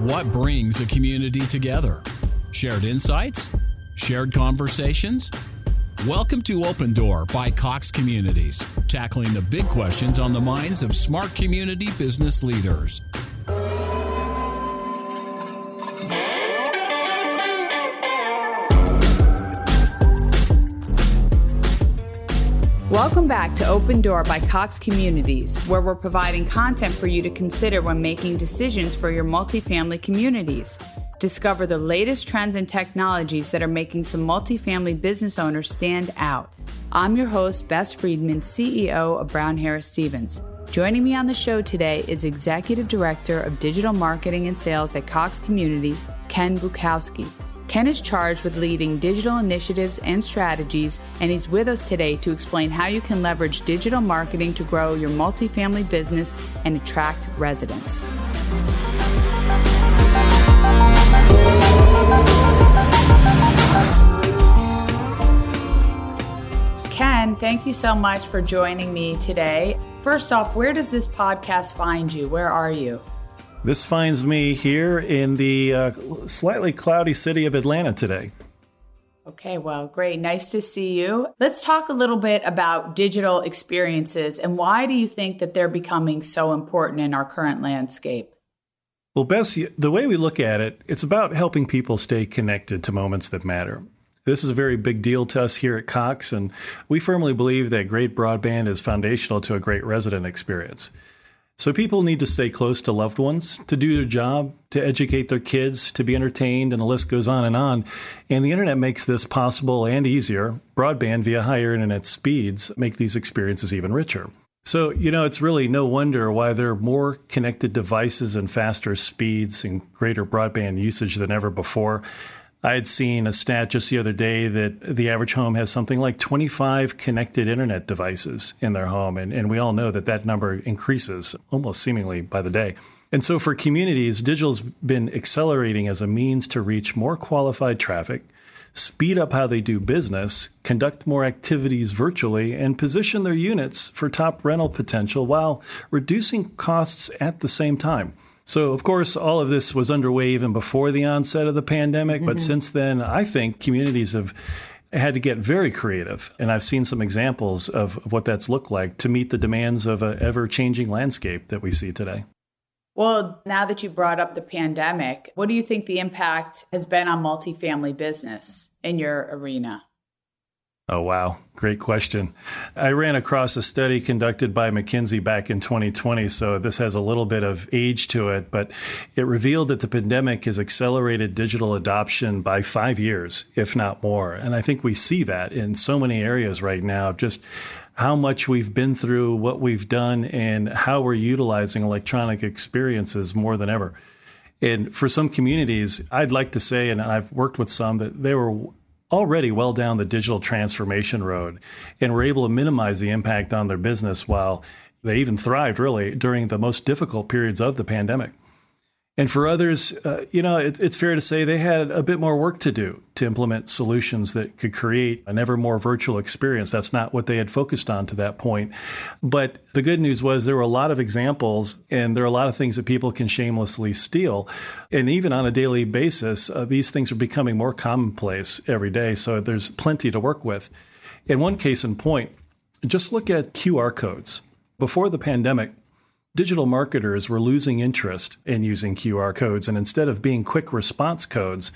What brings a community together? Shared insights? Shared conversations? Welcome to Open Door by Cox Communities, tackling the big questions on the minds of smart community business leaders. Welcome back to Open Door by Cox Communities, where we're providing content for you to consider when making decisions for your multifamily communities. Discover the latest trends and technologies that are making some multifamily business owners stand out. I'm your host, Bess Freedman, CEO of Brown Harris Stevens. Joining me on the show today is Executive Director of Digital Marketing and Sales at Cox Communities, Ken Bukauski. Ken is charged with leading digital initiatives and strategies, and he's with us today to explain how you can leverage digital marketing to grow your multifamily business and attract residents. Ken, thank you so much for joining me today. First off, where does this podcast find you? Where are you? This finds me here in the uh, slightly cloudy city of Atlanta today. Okay, well, great. Nice to see you. Let's talk a little bit about digital experiences and why do you think that they're becoming so important in our current landscape? Well, Bess, the way we look at it, it's about helping people stay connected to moments that matter. This is a very big deal to us here at Cox, and we firmly believe that great broadband is foundational to a great resident experience. So people need to stay close to loved ones, to do their job, to educate their kids, to be entertained, and the list goes on and on. And the internet makes this possible and easier. Broadband via higher internet speeds make these experiences even richer. So, you know, it's really no wonder why there are more connected devices and faster speeds and greater broadband usage than ever before. I had seen a stat just the other day that the average home has something like 25 connected internet devices in their home. And, and we all know that that number increases almost seemingly by the day. And so for communities, digital's been accelerating as a means to reach more qualified traffic, speed up how they do business, conduct more activities virtually, and position their units for top rental potential while reducing costs at the same time. So, of course, all of this was underway even before the onset of the pandemic. Mm-hmm. But since then, I think communities have had to get very creative. And I've seen some examples of what that's looked like to meet the demands of an ever changing landscape that we see today. Well, now that you brought up the pandemic, what do you think the impact has been on multifamily business in your arena? Oh, wow. Great question. I ran across a study conducted by McKinsey back in 2020, so this has a little bit of age to it, but it revealed that the pandemic has accelerated digital adoption by five years, if not more. And I think we see that in so many areas right now, just how much we've been through, what we've done, and how we're utilizing electronic experiences more than ever. And for some communities, I'd like to say, and I've worked with some, that they were already well down the digital transformation road and were able to minimize the impact on their business while they even thrived really during the most difficult periods of the pandemic. And for others, uh, you know, it, it's fair to say they had a bit more work to do to implement solutions that could create an ever more virtual experience. That's not what they had focused on to that point. But the good news was there were a lot of examples, and there are a lot of things that people can shamelessly steal. And even on a daily basis, uh, these things are becoming more commonplace every day. So there's plenty to work with. In one case in point, just look at QR codes. Before the pandemic, digital marketers were losing interest in using QR codes. And instead of being quick response codes,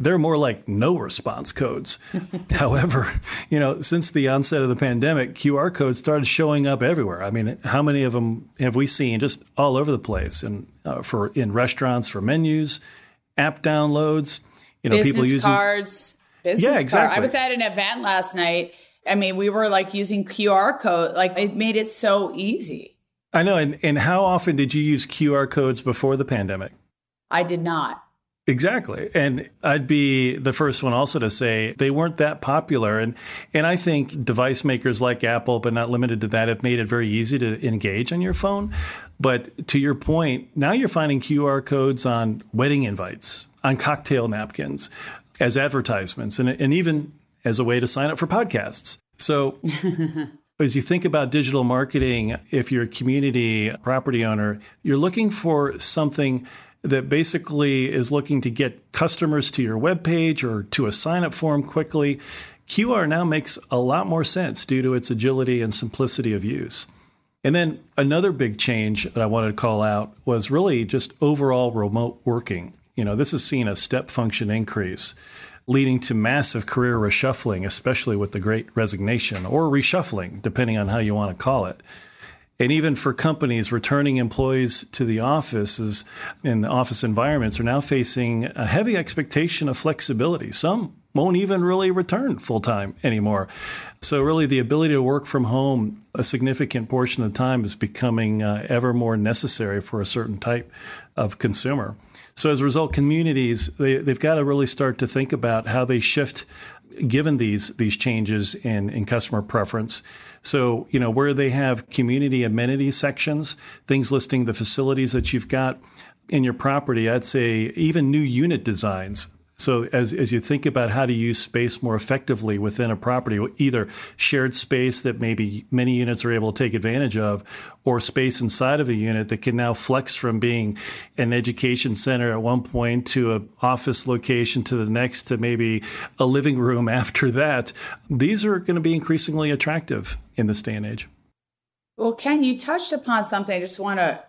they're more like no response codes. However, you know, since the onset of the pandemic, QR codes started showing up everywhere. I mean, how many of them have we seen just all over the place and uh, for in restaurants for menus, app downloads, you know, business people using cards. Business yeah, exactly. Card. I was at an event last night. I mean, we were like using QR code. Like it made it so easy. I know. And, and how often did you use QR codes before the pandemic? I did not. Exactly. And I'd be the first one also to say they weren't that popular. And, and I think device makers like Apple, but not limited to that, have made it very easy to engage on your phone. But to your point, now you're finding QR codes on wedding invites, on cocktail napkins, as advertisements, and, and even as a way to sign up for podcasts. So as you think about digital marketing, if you're a community property owner, you're looking for something that basically is looking to get customers to your webpage or to a sign up form quickly. QR now makes a lot more sense due to its agility and simplicity of use. And then another big change that I wanted to call out was really just overall remote working. You know, this has seen a step function increase, leading to massive career reshuffling, especially with the great resignation or reshuffling, depending on how you want to call it. And even for companies, returning employees to the offices and office environments are now facing a heavy expectation of flexibility. Some won't even really return full time anymore. So, really, the ability to work from home a significant portion of the time is becoming uh, ever more necessary for a certain type of consumer. So, as a result, communities they, they've got to really start to think about how they shift given these these changes in, in customer preference. So, you know, where they have community amenity sections, things listing the facilities that you've got in your property, I'd say even new unit designs so as, as you think about how to use space more effectively within a property, either shared space that maybe many units are able to take advantage of, or space inside of a unit that can now flex from being an education center at one point to an office location to the next to maybe a living room after that, these are going to be increasingly attractive in this day and age. Well, Ken, you touched upon something I just want to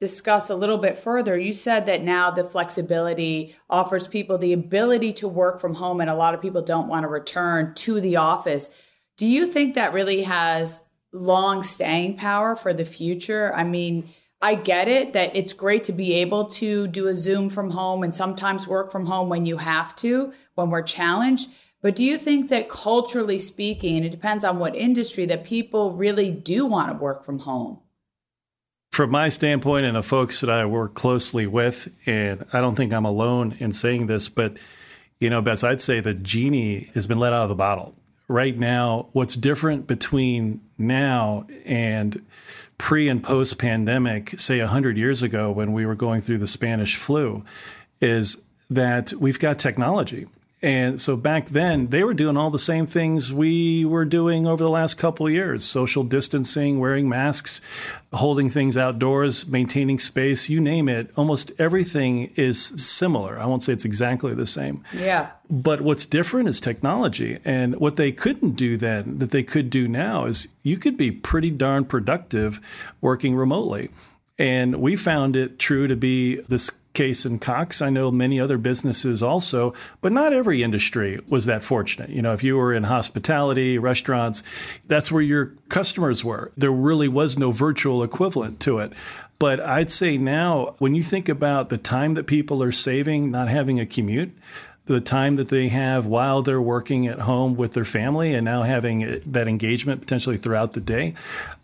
discuss a little bit further, you said that now the flexibility offers people the ability to work from home, and a lot of people don't want to return to the office. Do you think that really has long staying power for the future? I mean, I get it that it's great to be able to do a Zoom from home and sometimes work from home when you have to, when we're challenged. But do you think that culturally speaking, it depends on what industry, that people really do want to work from home? From my standpoint and the folks that I work closely with, and I don't think I'm alone in saying this, but you know, Bess, I'd say the genie has been let out of the bottle. Right now, what's different between now and pre and post pandemic, say 100 years ago when we were going through the Spanish flu, is that we've got technology. And so back then, they were doing all the same things we were doing over the last couple of years social distancing, wearing masks, holding things outdoors, maintaining space, you name it. Almost everything is similar. I won't say it's exactly the same. Yeah. But what's different is technology. And what they couldn't do then that they could do now is you could be pretty darn productive working remotely. And we found it true to be this case in Cox. I know many other businesses also, but not every industry was that fortunate. You know, if you were in hospitality, restaurants, that's where your customers were. There really was no virtual equivalent to it. But I'd say now, when you think about the time that people are saving not having a commute, the time that they have while they're working at home with their family and now having that engagement potentially throughout the day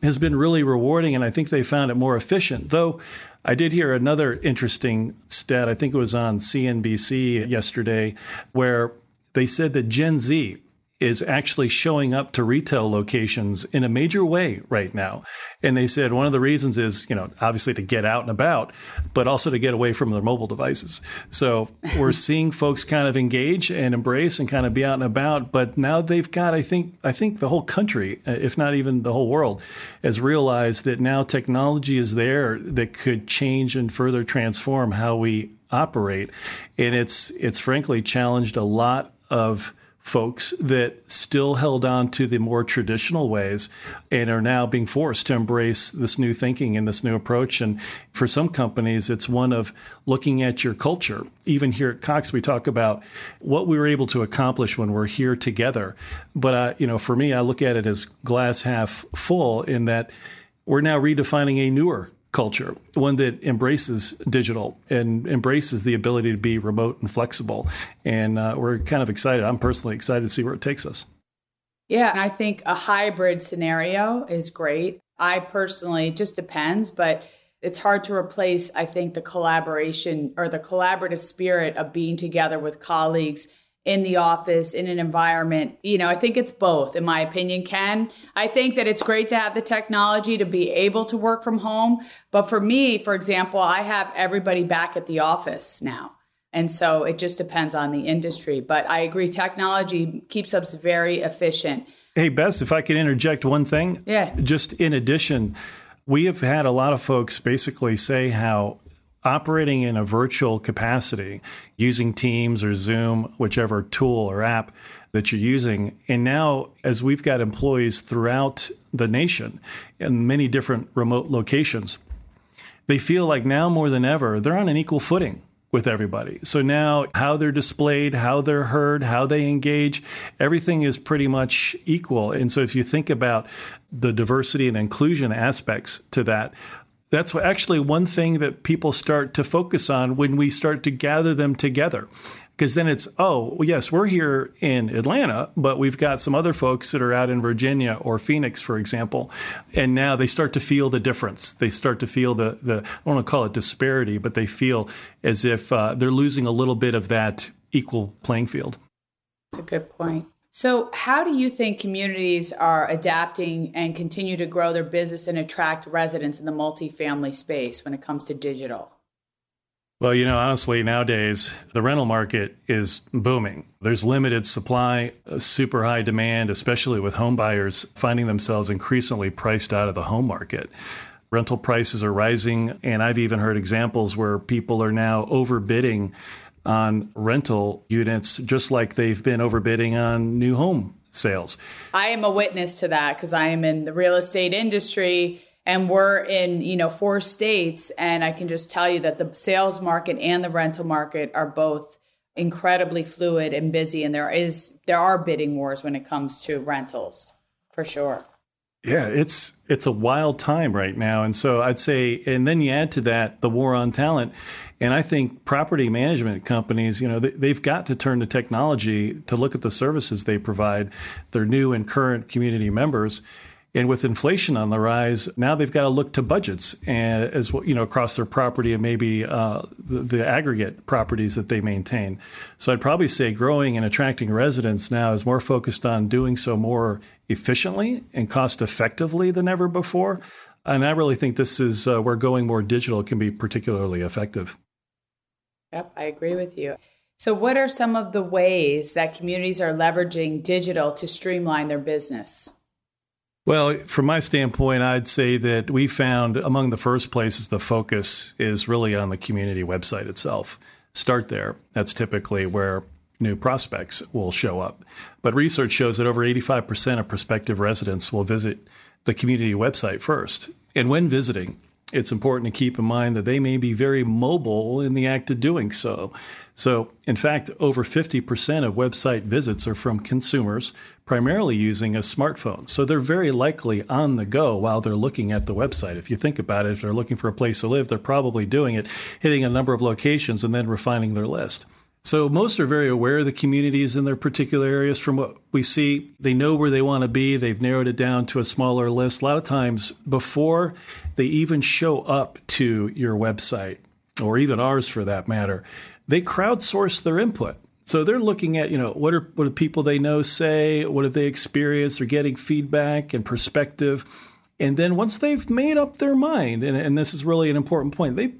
has been really rewarding. And I think they found it more efficient. Though I did hear another interesting stat, I think it was on CNBC yesterday, where they said that Gen Z is actually showing up to retail locations in a major way right now. And they said one of the reasons is, you know, obviously to get out and about, but also to get away from their mobile devices. So we're seeing folks kind of engage and embrace and kind of be out and about, but now they've got I think I think the whole country, uh, if not even the whole world, has realized that now technology is there that could change and further transform how we operate. And it's it's frankly challenged a lot of folks that still held on to the more traditional ways and are now being forced to embrace this new thinking and this new approach. And for some companies, it's one of looking at your culture. Even here at Cox, we talk about what we were able to accomplish when we're here together. But, uh, you know, for me, I look at it as glass half full in that we're now redefining a newer culture, one that embraces digital and embraces the ability to be remote and flexible. And uh, we're kind of excited. I'm personally excited to see where it takes us. Yeah, I think a hybrid scenario is great. I personally, it just depends, but it's hard to replace, I think, the collaboration or the collaborative spirit of being together with colleagues in the office in an environment you know i think it's both in my opinion ken i think that it's great to have the technology to be able to work from home but for me for example i have everybody back at the office now and so it just depends on the industry but i agree technology keeps us very efficient Hey, Bess, if I could interject one thing. Yeah. Just in addition, we have had a lot of folks basically say how operating in a virtual capacity using Teams or Zoom, whichever tool or app that you're using. And now, as we've got employees throughout the nation in many different remote locations, they feel like now more than ever, they're on an equal footing with everybody. So now, how they're displayed, how they're heard, how they engage, everything is pretty much equal. And so, if you think about the diversity and inclusion aspects to that, that's actually one thing that people start to focus on when we start to gather them together. Because then it's, oh, yes, we're here in Atlanta, but we've got some other folks that are out in Virginia or Phoenix, for example. And now they start to feel the difference. They start to feel the, the I don't want to call it disparity, but they feel as if uh, they're losing a little bit of that equal playing field. That's a good point. So, how do you think communities are adapting and continue to grow their business and attract residents in the multifamily space when it comes to digital? Well, you know, honestly, nowadays the rental market is booming. There's limited supply, uh, super high demand, especially with home buyers finding themselves increasingly priced out of the home market. Rental prices are rising, and I've even heard examples where people are now overbidding on rental units, just like they've been overbidding on new home sales. I am a witness to that because I am in the real estate industry and we're in you know four states. And i can just tell you that the sales market and the rental market are both incredibly fluid and busy. And there is there are bidding wars when it comes to rentals for sure. Yeah, it's it's a wild time right now, and so I'd say, and then you add to that the war on talent, and I think property management companies, you know, they, have got to turn to technology to look at the services they provide their new and current community members. And with inflation on the rise, now they've got to look to budgets and as well, you know, across their property and maybe uh, the, the, aggregate properties that they maintain. So I'd probably say growing and attracting residents now is more focused on doing so more efficiently and cost effectively than ever before. And I really think this is uh, where going more digital can be particularly effective. Yep, I agree with you. So, what are some of the ways that communities are leveraging digital to streamline their business? Well, from my standpoint, I'd say that we found among the first places the focus is really on the community website itself. Start there. That's typically where new prospects will show up. But research shows that over 85% of prospective residents will visit the community website first. And when visiting, it's important to keep in mind that they may be very mobile in the act of doing so. So, in fact, over 50% of website visits are from consumers, primarily using a smartphone. So, they're very likely on the go while they're looking at the website. If you think about it, if they're looking for a place to live, they're probably doing it, hitting a number of locations, and then refining their list. So most are very aware of the communities in their particular areas. From what we see, they know where they want to be. They've narrowed it down to a smaller list. A lot of times, before they even show up to your website, or even ours for that matter, they crowdsource their input. So they're looking at, you know, what are what do people they know say? What have they experienced? They're getting feedback and perspective. And then once they've made up their mind, and, and this is really an important point, they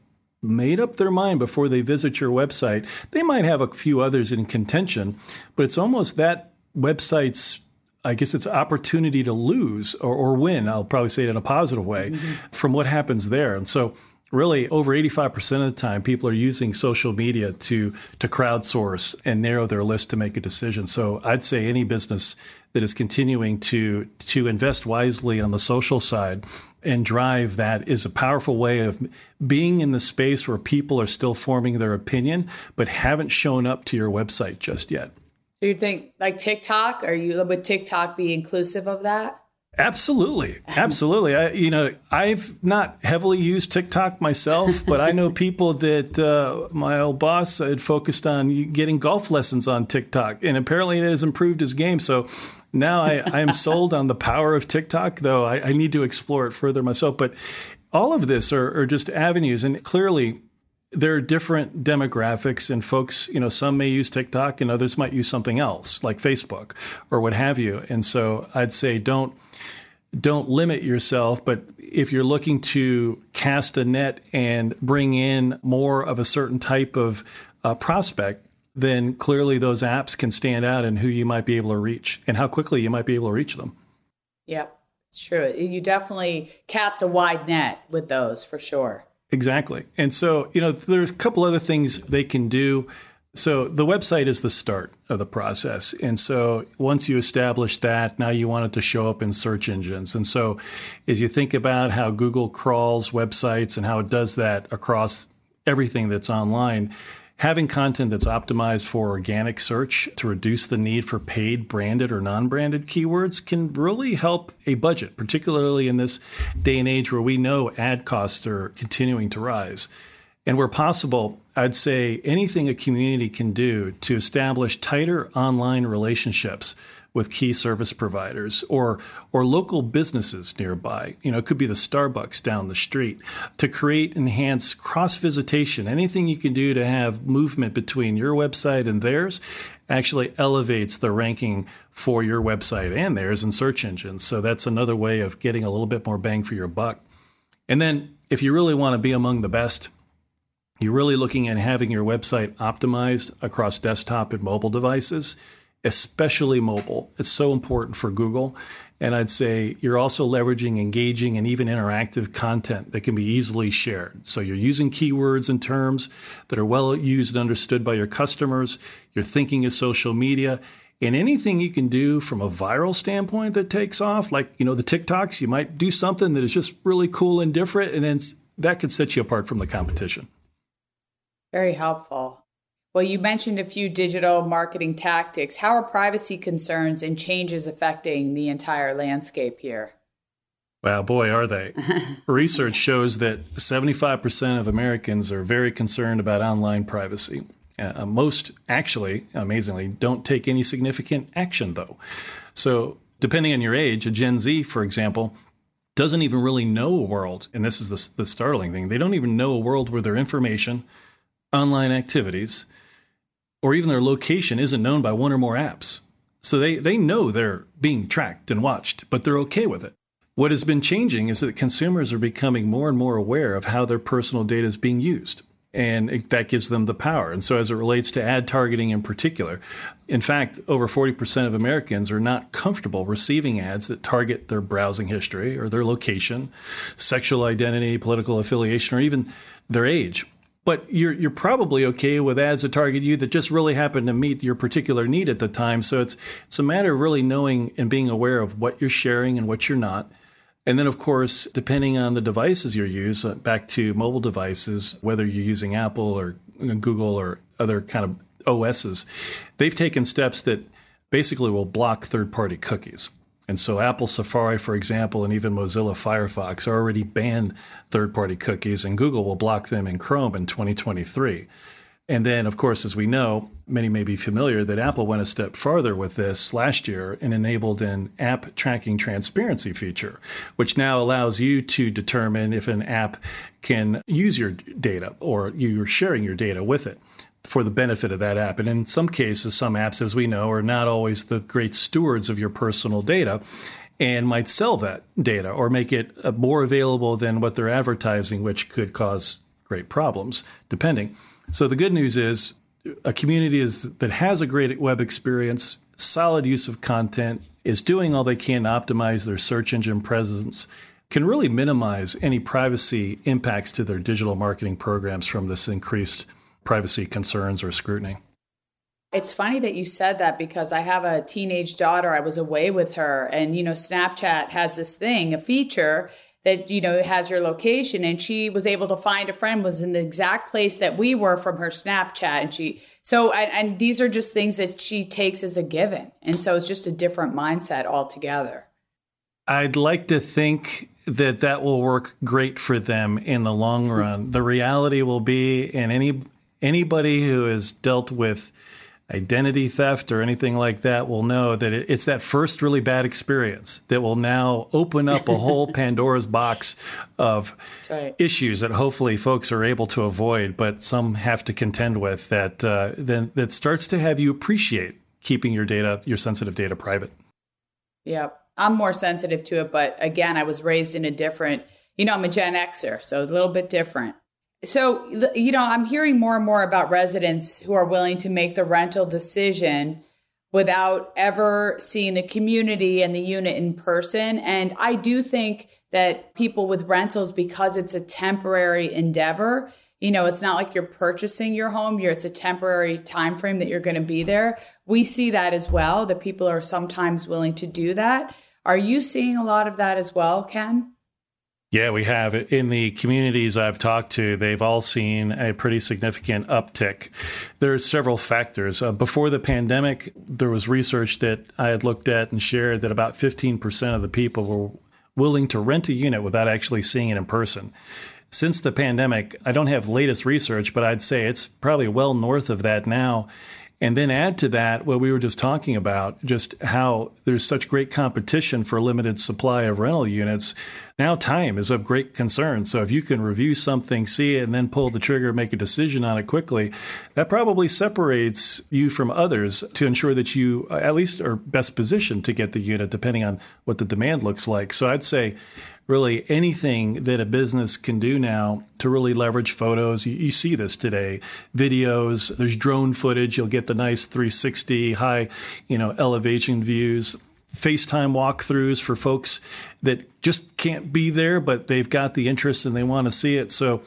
made up their mind before they visit your website. They might have a few others in contention, but it's almost that website's I guess it's opportunity to lose or, or win. I'll probably say it in a positive way mm-hmm. from what happens there. And so really over 85% of the time people are using social media to to crowdsource and narrow their list to make a decision so i'd say any business that is continuing to to invest wisely on the social side and drive that is a powerful way of being in the space where people are still forming their opinion but haven't shown up to your website just yet. So you think like TikTok? Are you would TikTok be inclusive of that? Absolutely, absolutely. I, you know, I've not heavily used TikTok myself, but I know people that uh, my old boss had focused on getting golf lessons on TikTok, and apparently it has improved his game. So now I, I am sold on the power of TikTok, though I, I, need to explore it further myself. But all of this are, are just avenues, and clearly there are different demographics and folks you know some may use tiktok and others might use something else like facebook or what have you and so i'd say don't don't limit yourself but if you're looking to cast a net and bring in more of a certain type of uh, prospect then clearly those apps can stand out in who you might be able to reach and how quickly you might be able to reach them. Yep, it's true. You definitely cast a wide net with those for sure. Exactly. And so, you know, there's a couple other things they can do. So the website is the start of the process. And so once you establish that, now you want it to show up in search engines. And so as you think about how Google crawls websites and how it does that across everything that's online, having content that's optimized for organic search to reduce the need for paid branded or non-branded keywords can really help a budget, particularly in this day and age where we know ad costs are continuing to rise. And where possible, I'd say anything a community can do to establish tighter online relationships with key service providers or or local businesses nearby. You know, it could be the Starbucks down the street to create enhanced cross visitation. Anything you can do to have movement between your website and theirs actually elevates the ranking for your website and theirs in search engines. So that's another way of getting a little bit more bang for your buck. And then if you really want to be among the best, you're really looking at having your website optimized across desktop and mobile devices, especially mobile. It's so important for Google. And I'd say you're also leveraging engaging and even interactive content that can be easily shared. So you're using keywords and terms that are well used and understood by your customers. You're thinking of social media and anything you can do from a viral standpoint that takes off, like, you know, the TikToks, you might do something that is just really cool and different. And then that could set you apart from the competition. Very helpful. Well, you mentioned a few digital marketing tactics. How are privacy concerns and changes affecting the entire landscape here? Wow, boy, are they. Research shows that 75% of Americans are very concerned about online privacy. Uh, most actually, amazingly, don't take any significant action, though. So, depending on your age, a Gen Z, for example, doesn't even really know a world, and this is the, the startling thing, they don't even know a world where their information online activities or even their location isn't known by one or more apps. So they, they know they're being tracked and watched, but they're okay with it. What has been changing is that consumers are becoming more and more aware of how their personal data is being used. And that gives them the power. And so, as it relates to ad targeting in particular, in fact, over 40% of Americans are not comfortable receiving ads that target their browsing history or their location, sexual identity, political affiliation, or even their age but you're you're probably okay with ads that target you that just really happen to meet your particular need at the time. So it's it's a matter of really knowing and being aware of what you're sharing and what you're not. And then, of course, depending on the devices you use, uh, back to mobile devices, whether you're using Apple or Google or other kind of OSs, they've taken steps that basically will block third party cookies. And so Apple Safari, for example, and even Mozilla Firefox already banned third party cookies, and Google will block them in Chrome in 2023. And then, of course, as we know, many may be familiar that Apple went a step farther with this last year and enabled an app tracking transparency feature, which now allows you to determine if an app can use your data or you're sharing your data with it for the benefit of that app. And in some cases, some apps, as we know, are not always the great stewards of your personal data and might sell that data or make it uh, more available than what they're advertising, which could cause great problems, depending. So the good news is a community is, that has a great web experience, solid use of content, is doing all they can to optimize their search engine presence, can really minimize any privacy impacts to their digital marketing programs from this increased privacy concerns or scrutiny. It's funny that you said that because I have a teenage daughter. I was away with her, and you know, Snapchat has this thing, a feature that you know has your location, and she was able to find a friend was in the exact place that we were from her Snapchat, and she so and, and these are just things that she takes as a given, and so it's just a different mindset altogether. I'd like to think that that will work great for them in the long run. the reality will be, in any anybody who has dealt with identity theft or anything like that will know that it's that first really bad experience that will now open up a whole Pandora's box of right. issues that hopefully folks are able to avoid, but some have to contend with that uh, then that starts to have you appreciate keeping your data, your sensitive data private. Yeah, I'm more sensitive to it, but again, I was raised in a different, you know, I'm a Gen Xer, so a little bit different So, you know, I'm hearing more and more about residents who are willing to make the rental decision without ever seeing the community and the unit in person. And I do think that people with rentals, because it's a temporary endeavor, you know, it's not like you're purchasing your home, you're it's a temporary time frame that you're going to be there. We see that as well, that people are sometimes willing to do that. Are you seeing a lot of that as well, Ken? Yeah, we have. In the communities I've talked to, they've all seen a pretty significant uptick. There are several factors. Uh, before the pandemic, there was research that I had looked at and shared that about 15% of the people were willing to rent a unit without actually seeing it in person. Since the pandemic, I don't have latest research, but I'd say it's probably well north of that now. And then add to that what we were just talking about, just how there's such great competition for a limited supply of rental units. Now, time is of great concern. So, if you can review something, see it, and then pull the trigger, make a decision on it quickly, that probably separates you from others to ensure that you uh, at least are best positioned to get the unit, depending on what the demand looks like. So, I'd say really anything that a business can do now to really leverage photos. You, you, see this today, videos. There's drone footage. You'll get the nice 360 high, you know, elevation views. FaceTime walkthroughs for folks that just can't be there, but they've got the interest and they want to see it. So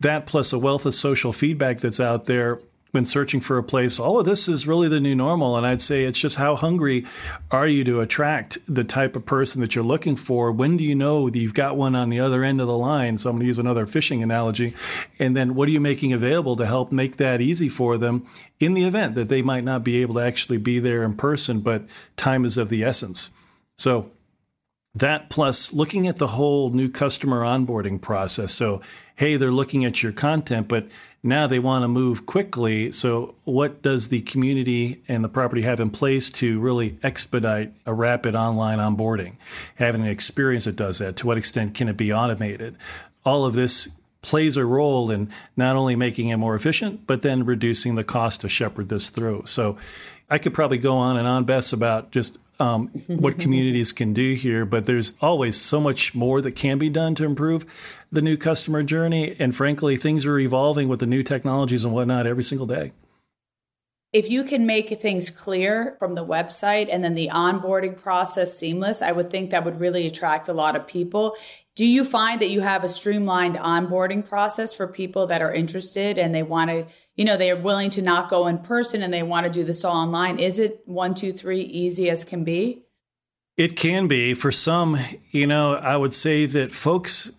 that plus a wealth of social feedback that's out there when searching for a place, all of this is really the new normal. And I'd say it's just how hungry are you to attract the type of person that you're looking for? When do you know that you've got one on the other end of the line? So I'm going to use another fishing analogy. And then what are you making available to help make that easy for them in the event that they might not be able to actually be there in person, but time is of the essence. So that plus looking at the whole new customer onboarding process. So, hey, they're looking at your content, but now they want to move quickly. So, what does the community and the property have in place to really expedite a rapid online onboarding? Having an experience that does that. To what extent can it be automated? All of this plays a role in not only making it more efficient, but then reducing the cost to shepherd this through. So, I could probably go on and on, Bess, about just um, what communities can do here, but there's always so much more that can be done to improve the new customer journey. And frankly, things are evolving with the new technologies and whatnot every single day. If you can make things clear from the website and then the onboarding process seamless, I would think that would really attract a lot of people. Do you find that you have a streamlined onboarding process for people that are interested and they want to, you know, they are willing to not go in person and they want to do this all online? Is it one, two, three easy as can be? It can be for some. You know, I would say that folks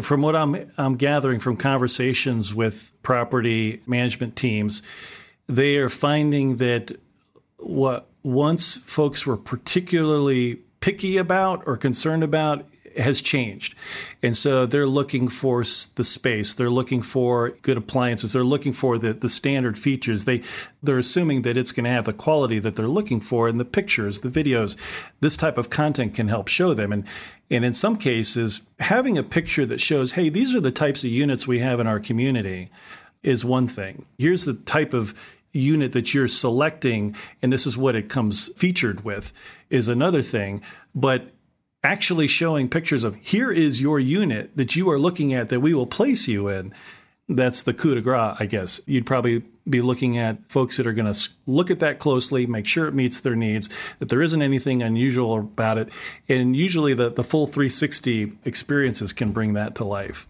from what I'm, I'm gathering from conversations with property management teams, they are finding that what once folks were particularly picky about or concerned about has changed. And so they're looking for the space, they're looking for good appliances, they're looking for the, the standard features. They they're assuming that it's going to have the quality that they're looking for in the pictures, the videos. This type of content can help show them and and in some cases having a picture that shows, "Hey, these are the types of units we have in our community." is one thing. Here's the type of unit that you're selecting and this is what it comes featured with is another thing, but actually showing pictures of here is your unit that you are looking at that we will place you in. That's the coup de grace, I guess. You'd probably be looking at folks that are going to look at that closely, make sure it meets their needs, that there isn't anything unusual about it. And usually the, the full 360 experiences can bring that to life.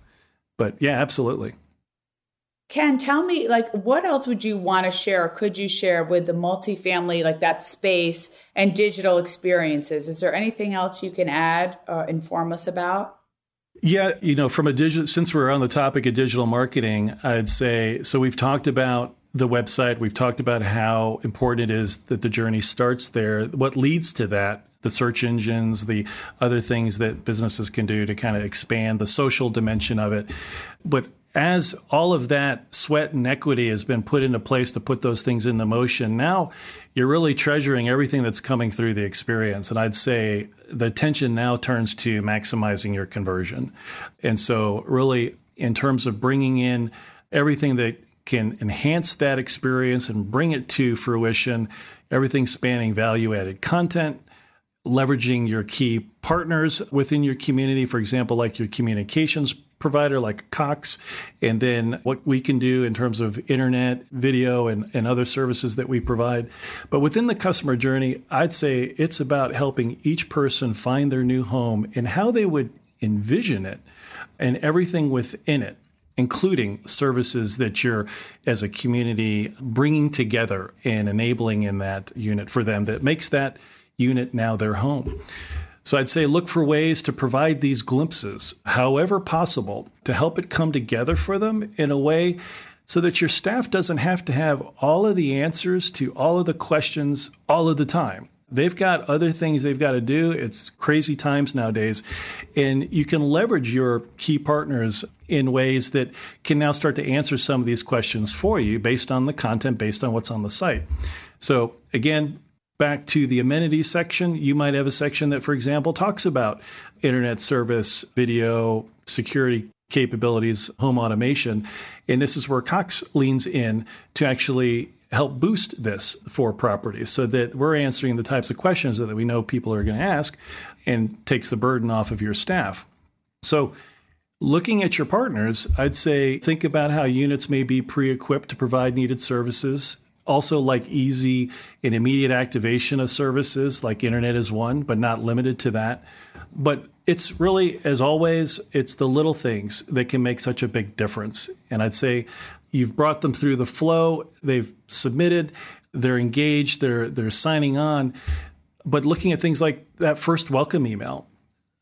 But yeah, absolutely. Ken, tell me, like, what else would you want to share? Or could you share with the multifamily, like that space and digital experiences? Is there anything else you can add or inform us about? Yeah, you know, from a digital, since we're on the topic of digital marketing, I'd say so. We've talked about the website. We've talked about how important it is that the journey starts there. What leads to that the search engines, the other things that businesses can do to kind of expand the social dimension of it. But as all of that sweat and equity has been put into place to put those things into motion, now you're really treasuring everything that's coming through the experience. And I'd say the attention now turns to maximizing your conversion. And so, really, in terms of bringing in everything that can enhance that experience and bring it to fruition, everything spanning value added content, leveraging your key partners within your community, for example, like your communications provider like Cox, and then what we can do in terms of internet, video, and, and other services that we provide. But within the customer journey, I'd say it's about helping each person find their new home and how they would envision it and everything within it including services that you're as a community bringing together and enabling in that unit for them that makes that unit now their home. So I'd say look for ways to provide these glimpses, however possible, to help it come together for them in a way so that your staff doesn't have to have all of the answers to all of the questions all of the time. They've got other things they've got to do. It's crazy times nowadays. And you can leverage your key partners in ways that can now start to answer some of these questions for you based on the content, based on what's on the site. So, again, back to the amenities section, you might have a section that, for example, talks about internet service, video, security capabilities, home automation. And this is where Cox leans in to actually help boost this for properties so that we're answering the types of questions that we know people are going to ask and takes the burden off of your staff. So, looking at your partners, I'd say think about how units may be pre equipped to provide needed services. Also, like easy and immediate activation of services, like internet is one, but not limited to that. But it's really, as always, it's the little things that can make such a big difference. And I'd say You've brought them through the flow. They've submitted. They're engaged. They're they're signing on. But looking at things like that first welcome email,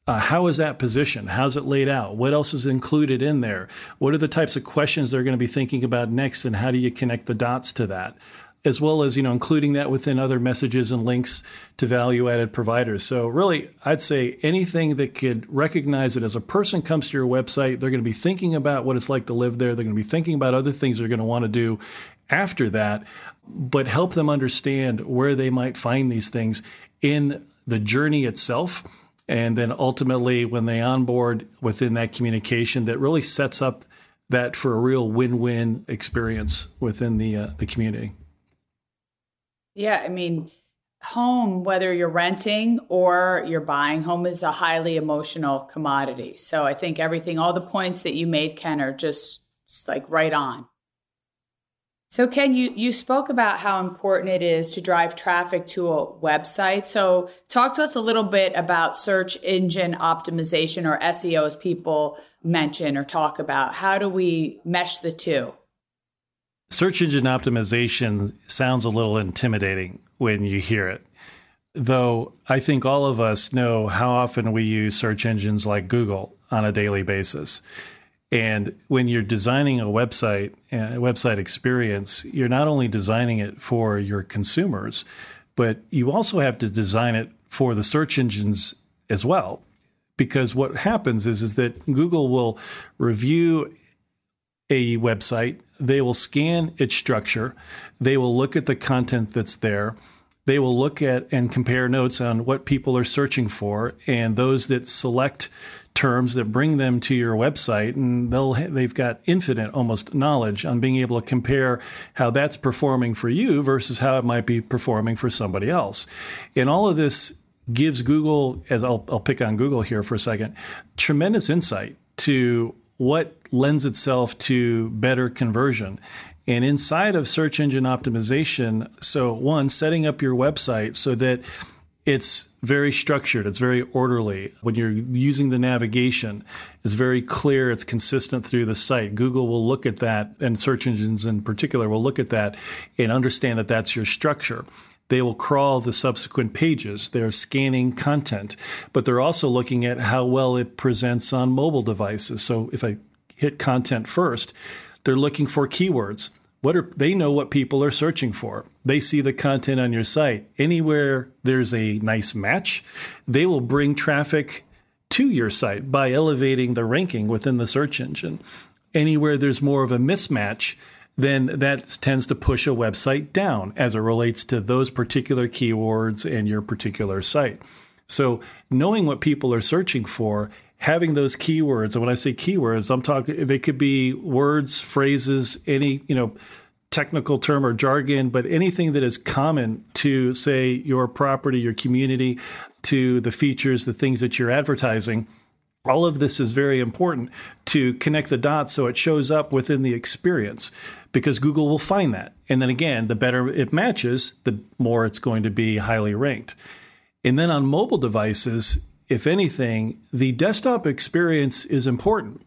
uh, how is that positioned? How's it laid out? What else is included in there? What are the types of questions they're going to be thinking about next, and how do you connect the dots to that? as well as you know including that within other messages and links to value added providers so really i'd say anything that could recognize it as a person comes to your website they're going to be thinking about what it's like to live there they're going to be thinking about other things they're going to want to do after that but help them understand where they might find these things in the journey itself and then ultimately when they onboard within that communication that really sets up that for a real win-win experience within the uh, the community yeah, I mean, home, whether you're renting or you're buying, home is a highly emotional commodity. So I think everything, all the points that you made, Ken, are just like right on. So Ken, you you spoke about how important it is to drive traffic to a website. So talk to us a little bit about search engine optimization or SEO as people mention or talk about. How do we mesh the two? Search engine optimization sounds a little intimidating when you hear it. Though I think all of us know how often we use search engines like Google on a daily basis. And when you're designing a website, a website experience, you're not only designing it for your consumers, but you also have to design it for the search engines as well. Because what happens is, is that Google will review a website they will scan its structure. They will look at the content that's there. They will look at and compare notes on what people are searching for and those that select terms that bring them to your website and they'll they've got infinite almost knowledge on being able to compare how that's performing for you versus how it might be performing for somebody else. And all of this gives Google as I'll, I'll pick on Google here for a second tremendous insight to what lends itself to better conversion. And inside of search engine optimization, so one, setting up your website so that it's very structured, it's very orderly. When you're using the navigation, it's very clear, it's consistent through the site. Google will look at that, and search engines in particular will look at that and understand that that's your structure. They will crawl the subsequent pages. They're scanning content, but they're also looking at how well it presents on mobile devices. So if I hit content first, they're looking for keywords. What are they know what people are searching for? They see the content on your site. Anywhere there's a nice match, they will bring traffic to your site by elevating the ranking within the search engine. Anywhere there's more of a mismatch, then that tends to push a website down as it relates to those particular keywords and your particular site. So, knowing what people are searching for, having those keywords, and when I say keywords, I'm talking they could be words, phrases, any, you know, technical term or jargon, but anything that is common to say your property, your community, to the features, the things that you're advertising All of this is very important to connect the dots so it shows up within the experience because Google will find that. And then again, the better it matches, the more it's going to be highly ranked. And then on mobile devices, if anything, the desktop experience is important.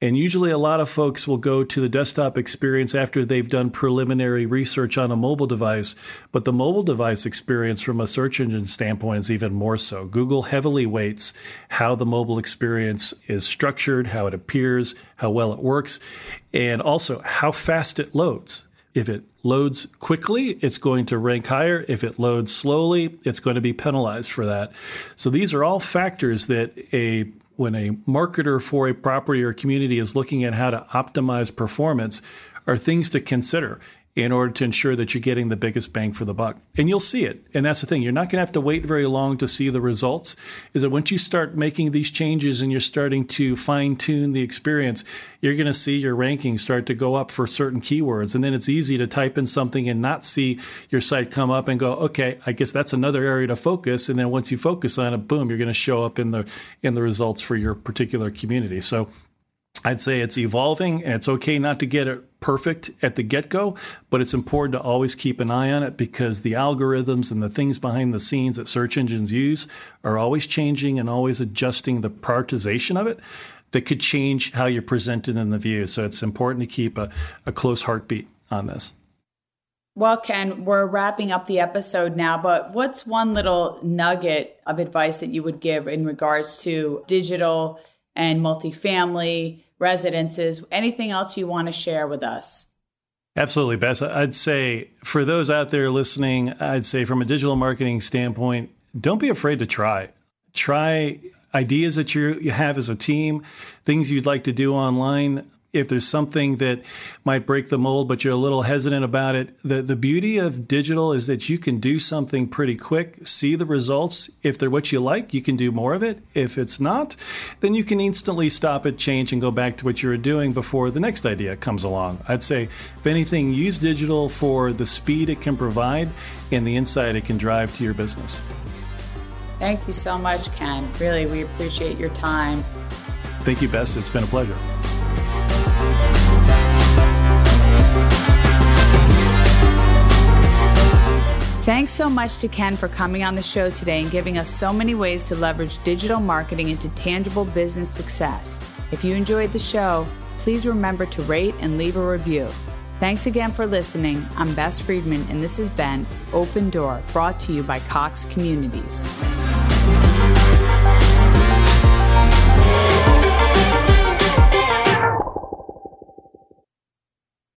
And usually, a lot of folks will go to the desktop experience after they've done preliminary research on a mobile device. But the mobile device experience, from a search engine standpoint, is even more so. Google heavily weights how the mobile experience is structured, how it appears, how well it works, and also how fast it loads. If it loads quickly, it's going to rank higher. If it loads slowly, it's going to be penalized for that. So these are all factors that a when a marketer for a property or community is looking at how to optimize performance are things to consider in order to ensure that you're getting the biggest bang for the buck. And you'll see it. And that's the thing. You're not going to have to wait very long to see the results. Is that once you start making these changes and you're starting to fine tune the experience, you're going to see your rankings start to go up for certain keywords. And then it's easy to type in something and not see your site come up and go, okay, I guess that's another area to focus. And then once you focus on it, boom, you're going to show up in the in the results for your particular community. So I'd say it's evolving and it's okay not to get it perfect at the get go, but it's important to always keep an eye on it because the algorithms and the things behind the scenes that search engines use are always changing and always adjusting the prioritization of it that could change how you're presented in the view. So it's important to keep a, a close heartbeat on this. Well, Ken, we're wrapping up the episode now, but what's one little nugget of advice that you would give in regards to digital and multifamily residences. Anything else you want to share with us? Absolutely, Bess. I'd say for those out there listening, I'd say from a digital marketing standpoint, don't be afraid to try. Try ideas that you you have as a team, things you'd like to do online if there's something that might break the mold, but you're a little hesitant about it, the, the beauty of digital is that you can do something pretty quick, see the results. If they're what you like, you can do more of it. If it's not, then you can instantly stop it, change, and go back to what you were doing before the next idea comes along. I'd say, if anything, use digital for the speed it can provide and the insight it can drive to your business. Thank you so much, Ken. Really, we appreciate your time. Thank you, Bess. It's been a pleasure. Thanks so much to Ken for coming on the show today and giving us so many ways to leverage digital marketing into tangible business success. If you enjoyed the show, please remember to rate and leave a review. Thanks again for listening. I'm Bess Freedman, and this has been Open Door, brought to you by Cox Communities.